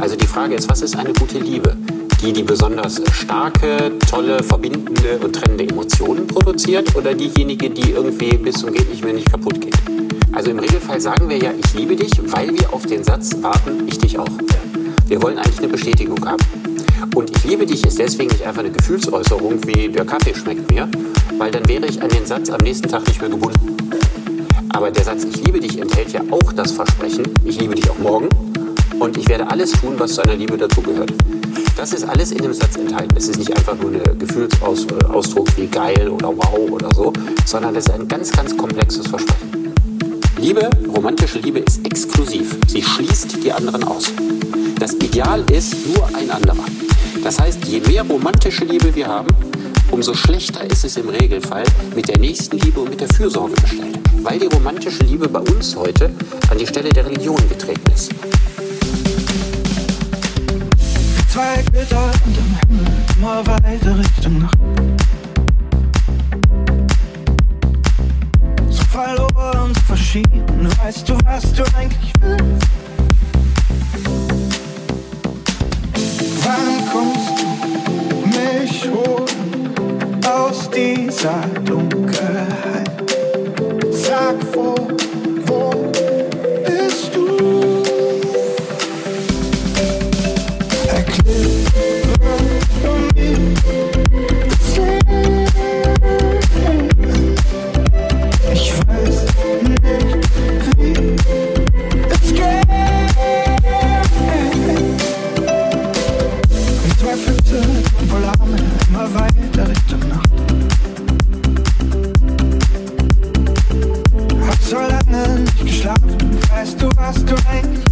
Also die Frage ist, was ist eine gute Liebe? Die, die besonders starke, tolle, verbindende und trennende Emotionen produziert oder diejenige, die irgendwie bis zum geht nicht mehr nicht kaputt geht? Also im Regelfall sagen wir ja, ich liebe dich, weil wir auf den Satz warten, ich dich auch. Wir wollen eigentlich eine Bestätigung haben. Und ich liebe dich ist deswegen nicht einfach eine Gefühlsäußerung wie der Kaffee schmeckt mir, weil dann wäre ich an den Satz am nächsten Tag nicht mehr gebunden. Aber der Satz Ich liebe dich enthält ja auch das Versprechen, ich liebe dich auch morgen und ich werde alles tun, was zu einer Liebe dazugehört. Das ist alles in dem Satz enthalten. Es ist nicht einfach nur ein Gefühlsausdruck wie geil oder wow oder so, sondern es ist ein ganz, ganz komplexes Versprechen. Liebe, romantische Liebe ist exklusiv. Sie schließt die anderen aus. Das Ideal ist nur ein anderer. Das heißt, je mehr romantische Liebe wir haben, umso schlechter ist es im Regelfall mit der nächsten Liebe und mit der Fürsorge bestellt. Weil die romantische Liebe bei uns heute an die Stelle der Religion getreten ist. Zwei Gitter unterm Himmel, immer weiter Richtung Nacht. So verloren, so verschieden, weißt du, was du eigentlich willst? Wann kommst du mich holen aus dieser Dunkelheit? immer weiter Richtung Nacht. Hab so lange nicht geschlafen, weißt du, was du denkst?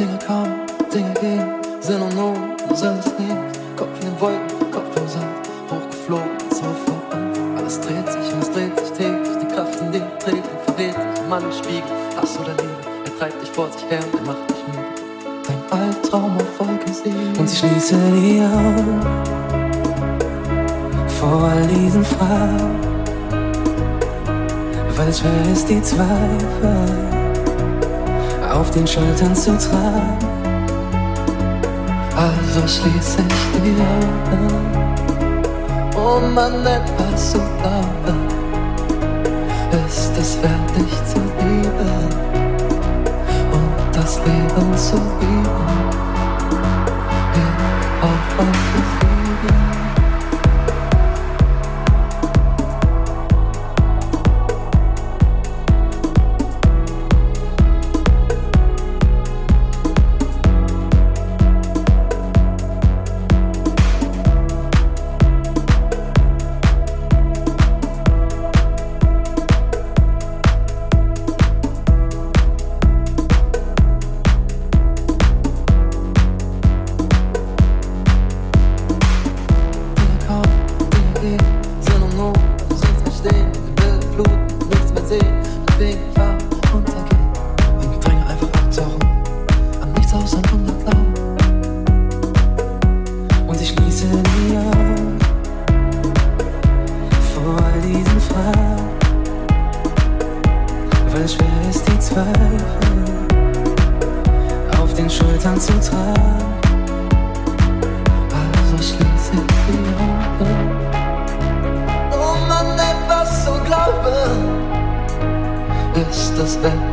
Immer weiter Richtung Nacht. Sinn und Not, Sinn ist nichts. Kopf in den Wolken, Kopf im Sand, hochgeflogen, so voran. Alles dreht sich und es dreht sich täglich. Die Kraft in dir trägt und verrät dich. Mann im Spiegel, Hass oder Liebe. Er treibt dich vor sich her und er macht dich müde. Dein Albtraum auf Wolken sehen. Und ich schließe die Augen vor all diesen Fragen. Weil es schwer ist, die Zweifel auf den Schultern zu tragen. Also schließe ich die Augen. Oh Mann, etwas zu glauben,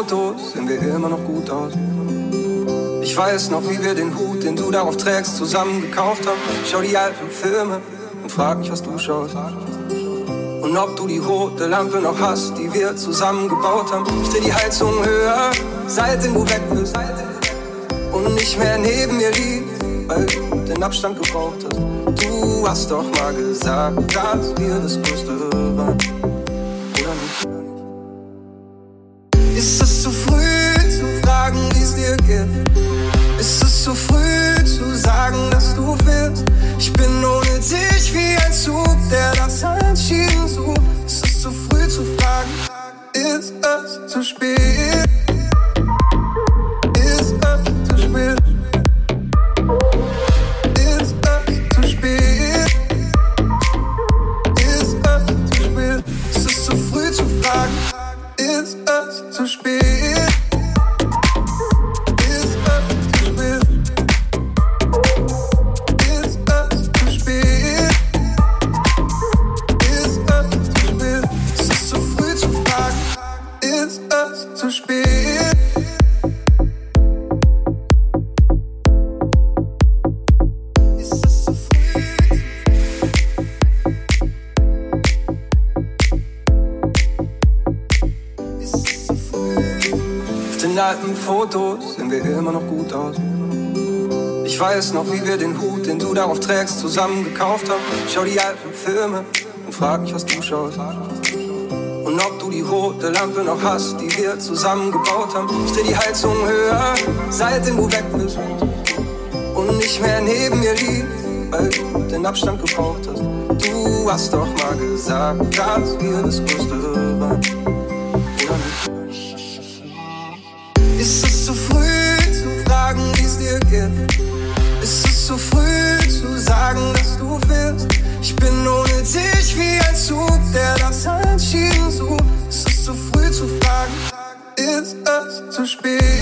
Fotos sehen wir immer noch gut aus. Ich weiß noch, wie wir den Hut, den du darauf trägst, zusammen gekauft haben. Schau die alten Filme und frag mich, was du schaust. Und ob du die rote Lampe noch hast, die wir zusammen gebaut haben. Ich dreh die Heizung höher, seitdem du weg bist. Und nicht mehr neben mir liegst, weil du den Abstand gebraucht hast. Du hast doch mal gesagt, dass wir das Größte waren. Ich bin ohne dich wie ein Zug, der das Entschieden sucht. Es ist zu früh zu fragen, ist es zu spät? noch, wie wir den Hut, den du darauf trägst, zusammen gekauft haben. Schau die alten Filme und frag mich, was du schaust. Und ob du die rote Lampe noch hast, die wir zusammen gebaut haben. Ich dreh die Heizung höher, seitdem du weg bist. Und nicht mehr neben mir liegst, weil du den Abstand gebraucht hast. Du hast doch mal gesagt, dass wir das Größte waren. zum Spiel.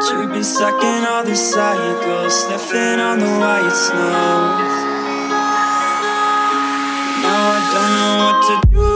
But you've been stuck in all these cycles, sniffing on the white snow. Now I don't know what to do.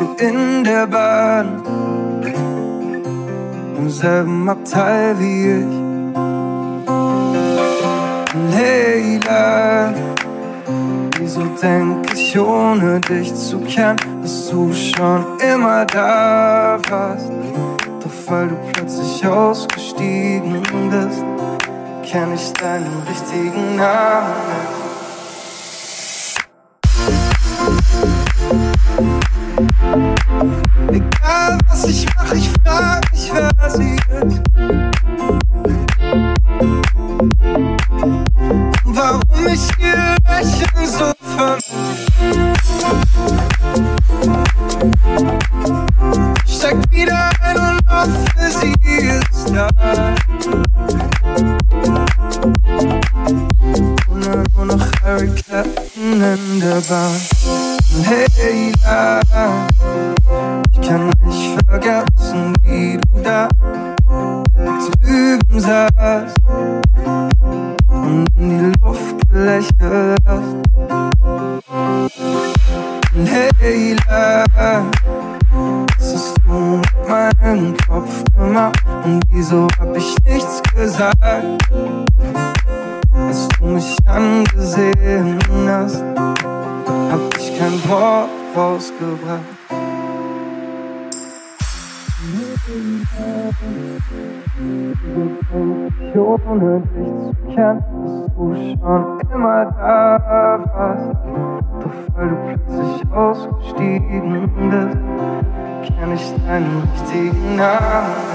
warst in der Bahn. Im selben Abteil wie ich. Leila, wieso denk ich, ohne dich zu kennen, dass du schon immer da warst? Doch weil du plötzlich ausgestiegen bist, kenn ich deinen richtigen Namen. ich mach, ich frag mich, wer sie ist. Rausgebracht. Ohne dich zu kennen, dass du schon immer da warst. Doch weil du plötzlich ausgestiegen bist, kenn ich deinen richtigen Namen.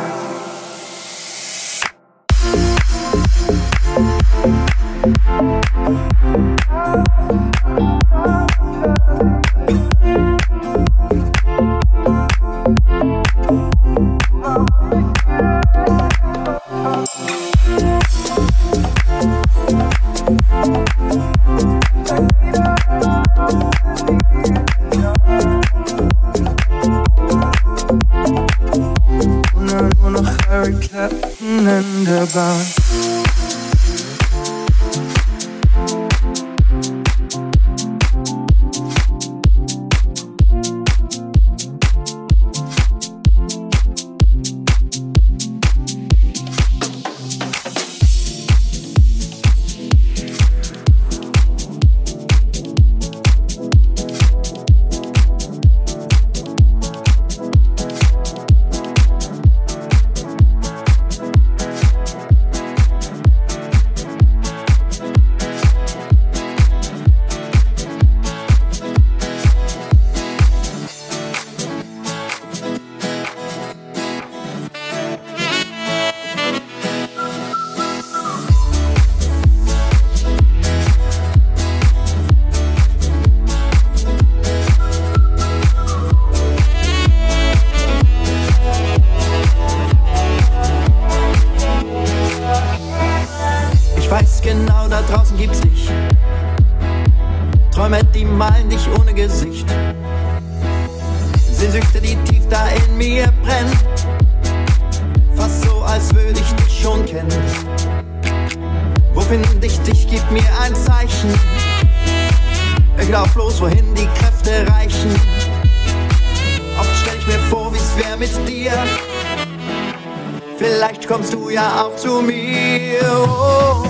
Zeichen. Ich lauf los, wohin die Kräfte reichen. Oft stell ich mir vor, wie's wär mit dir. Vielleicht kommst du ja auch zu mir. Oh.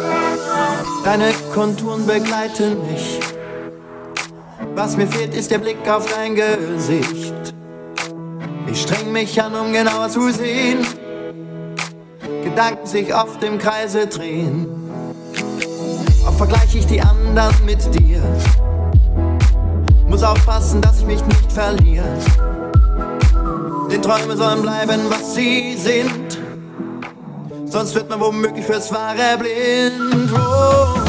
Blick auf dein Gesicht. Ich streng mich an, um genauer zu sehen. Gedanken sich oft im Kreise drehen. Oft vergleiche ich die anderen mit dir. Muss aufpassen, dass ich mich nicht verliere. Den Träume sollen bleiben, was sie sind. Sonst wird man womöglich fürs Wahre blind. Oh.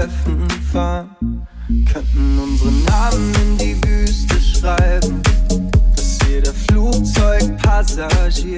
Reifen fahren, könnten unsere Namen in die Wüste schreiben, dass jeder Flugzeugpassagier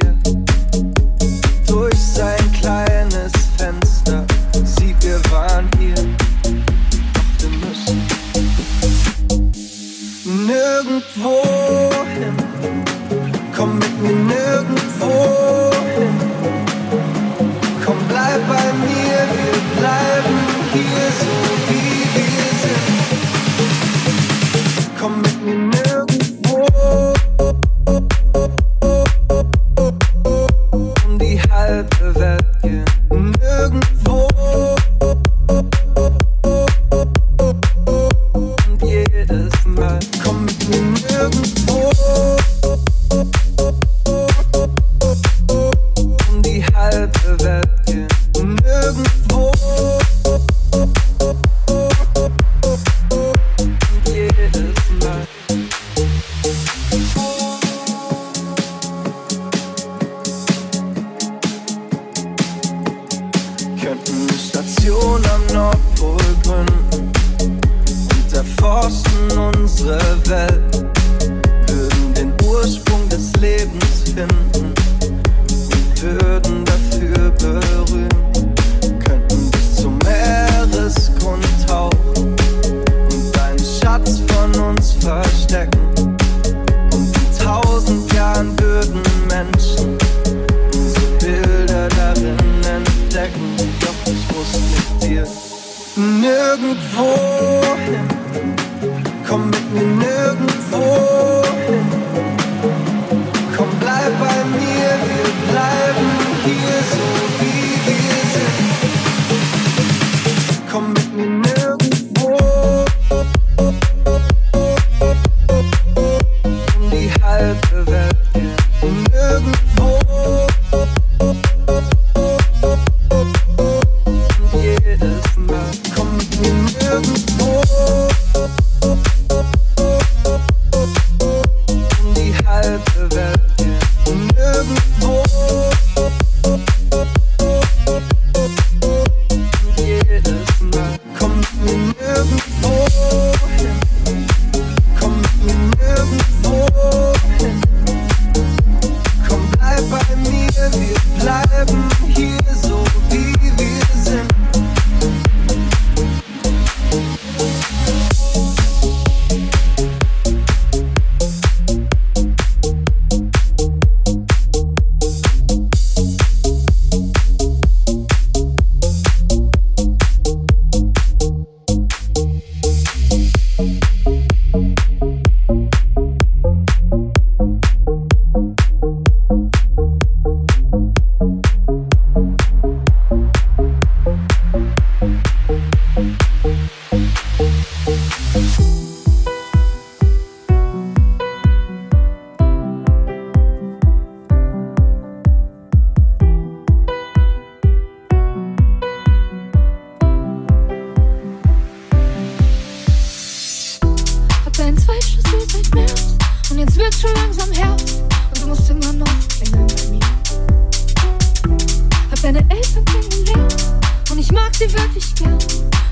sie wirklich gern.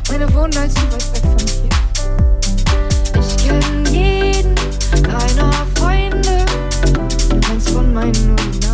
Meine wohnen als zu weit weg von hier. Ich kenne jeden deiner Freunde. Du kannst von meinen nur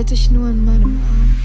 Halt dich nur in meinem Arm.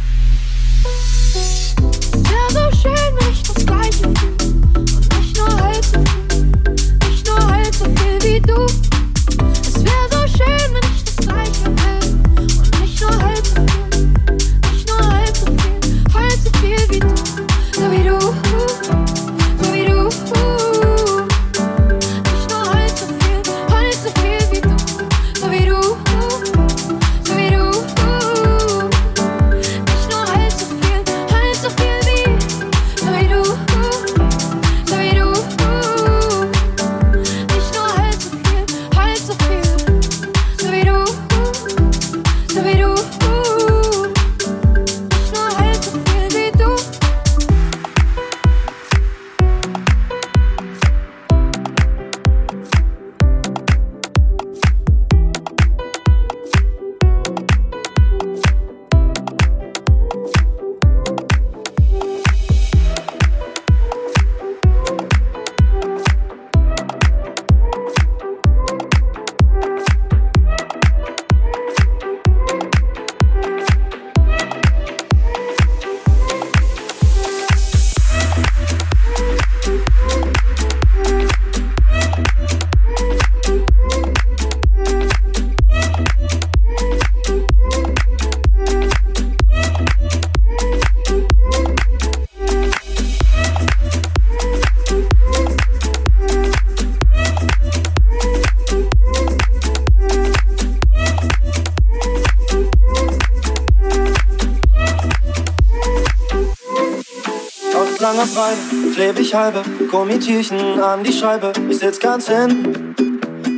aus Weide kleb ich halbe Gummitierchen an die Scheibe. Ich sitz ganz hin,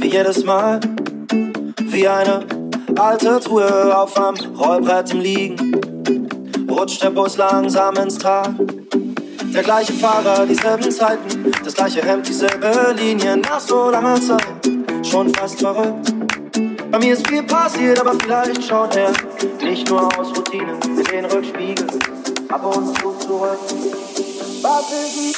wie jedes Mal, wie eine alte Truhe auf am Rollbrett im Liegen. Rutscht der Bus langsam ins Tal. Der gleiche Fahrer, dieselben Zeiten, das gleiche Hemd, dieselbe Linie Nach so langer Zeit, schon fast verrückt. Bei mir ist viel passiert, aber vielleicht schaut er nicht nur aus Routine in den Rückspiegel. Ab und zu zurück. Bye, baby.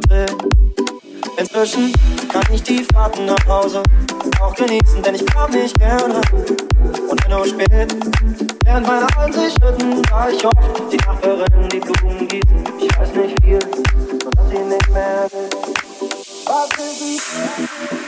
drin. Inzwischen kann ich die Fahrten nach Hause auch genießen, denn ich brauch nicht gerne. Und wenn nur spät, während meiner Ansichten sah ich oft die Nachbarin, die Blumen gießen. Ich weiß nicht viel, und dass sie nicht mehr will. Was ist ich?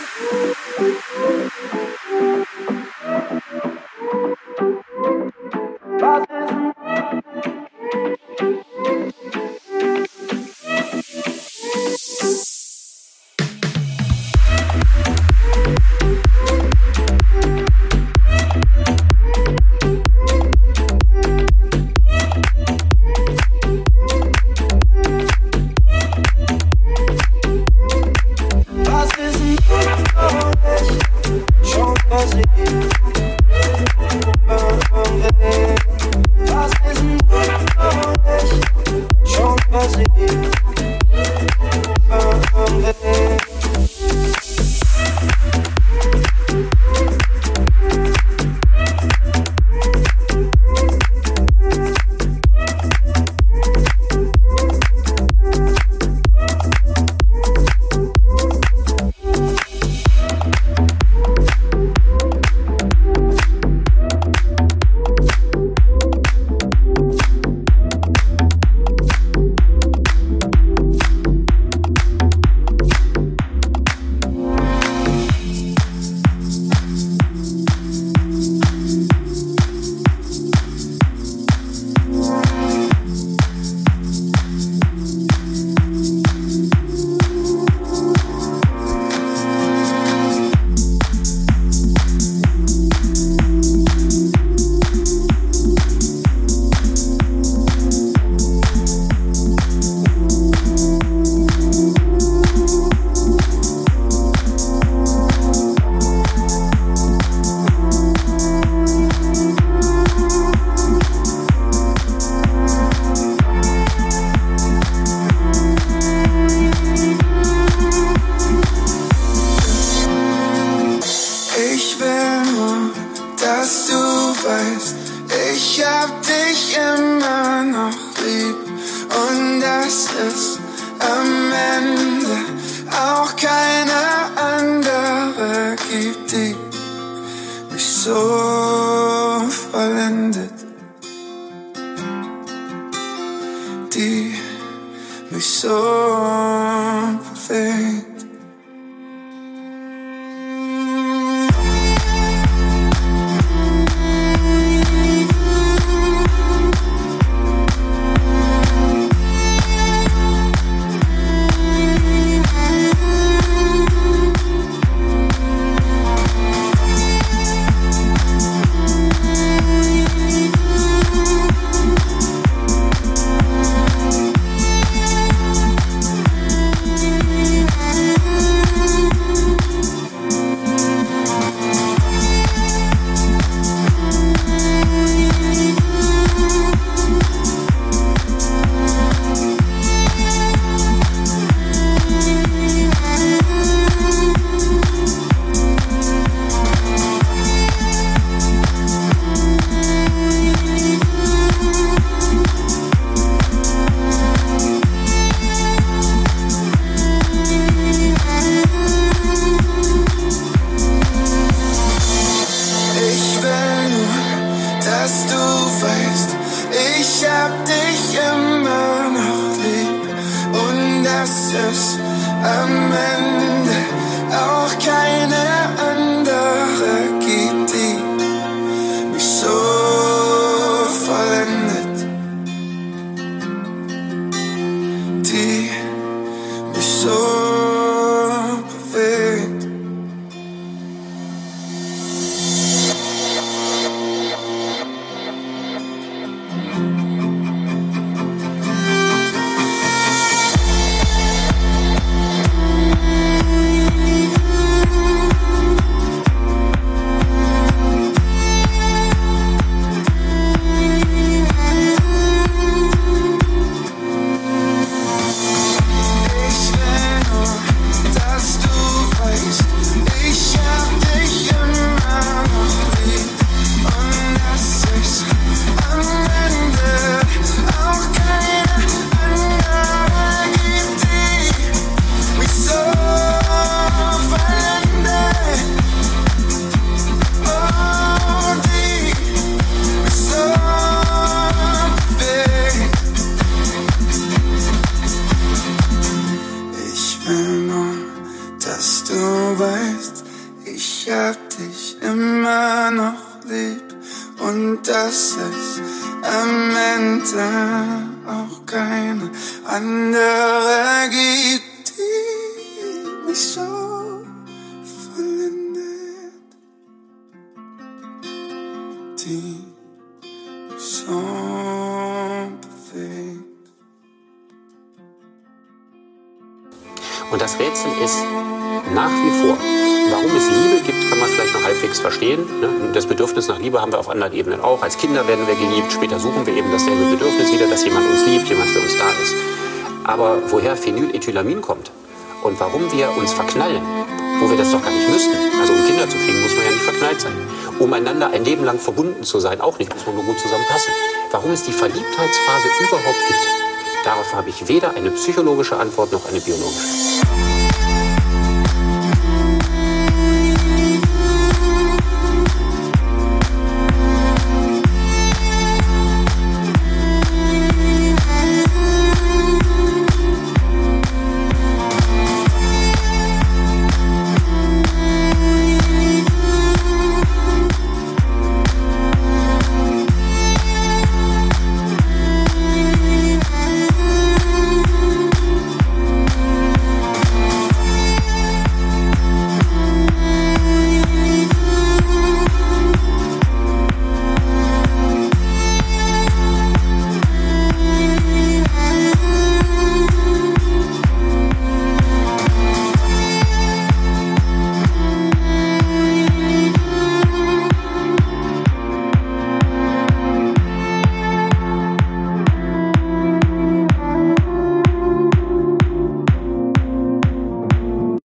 andere gibt, die mich so vollendet, die so bewegt. Und das Rätsel ist nach wie vor, halbwegs verstehen. Ne? Das Bedürfnis nach Liebe haben wir auf anderen Ebenen auch. Als Kinder werden wir geliebt, später suchen wir eben dasselbe Bedürfnis wieder, dass jemand uns liebt, jemand für uns da ist. Aber woher Phenylethylamin kommt und warum wir uns verknallen, wo wir das doch gar nicht müssten. Also um Kinder zu kriegen, muss man ja nicht verknallt sein. Um einander ein Leben lang verbunden zu sein, auch nicht, muss man nur gut zusammenpassen. Warum es die Verliebtheitsphase überhaupt gibt, darauf habe ich weder eine psychologische Antwort noch eine biologische.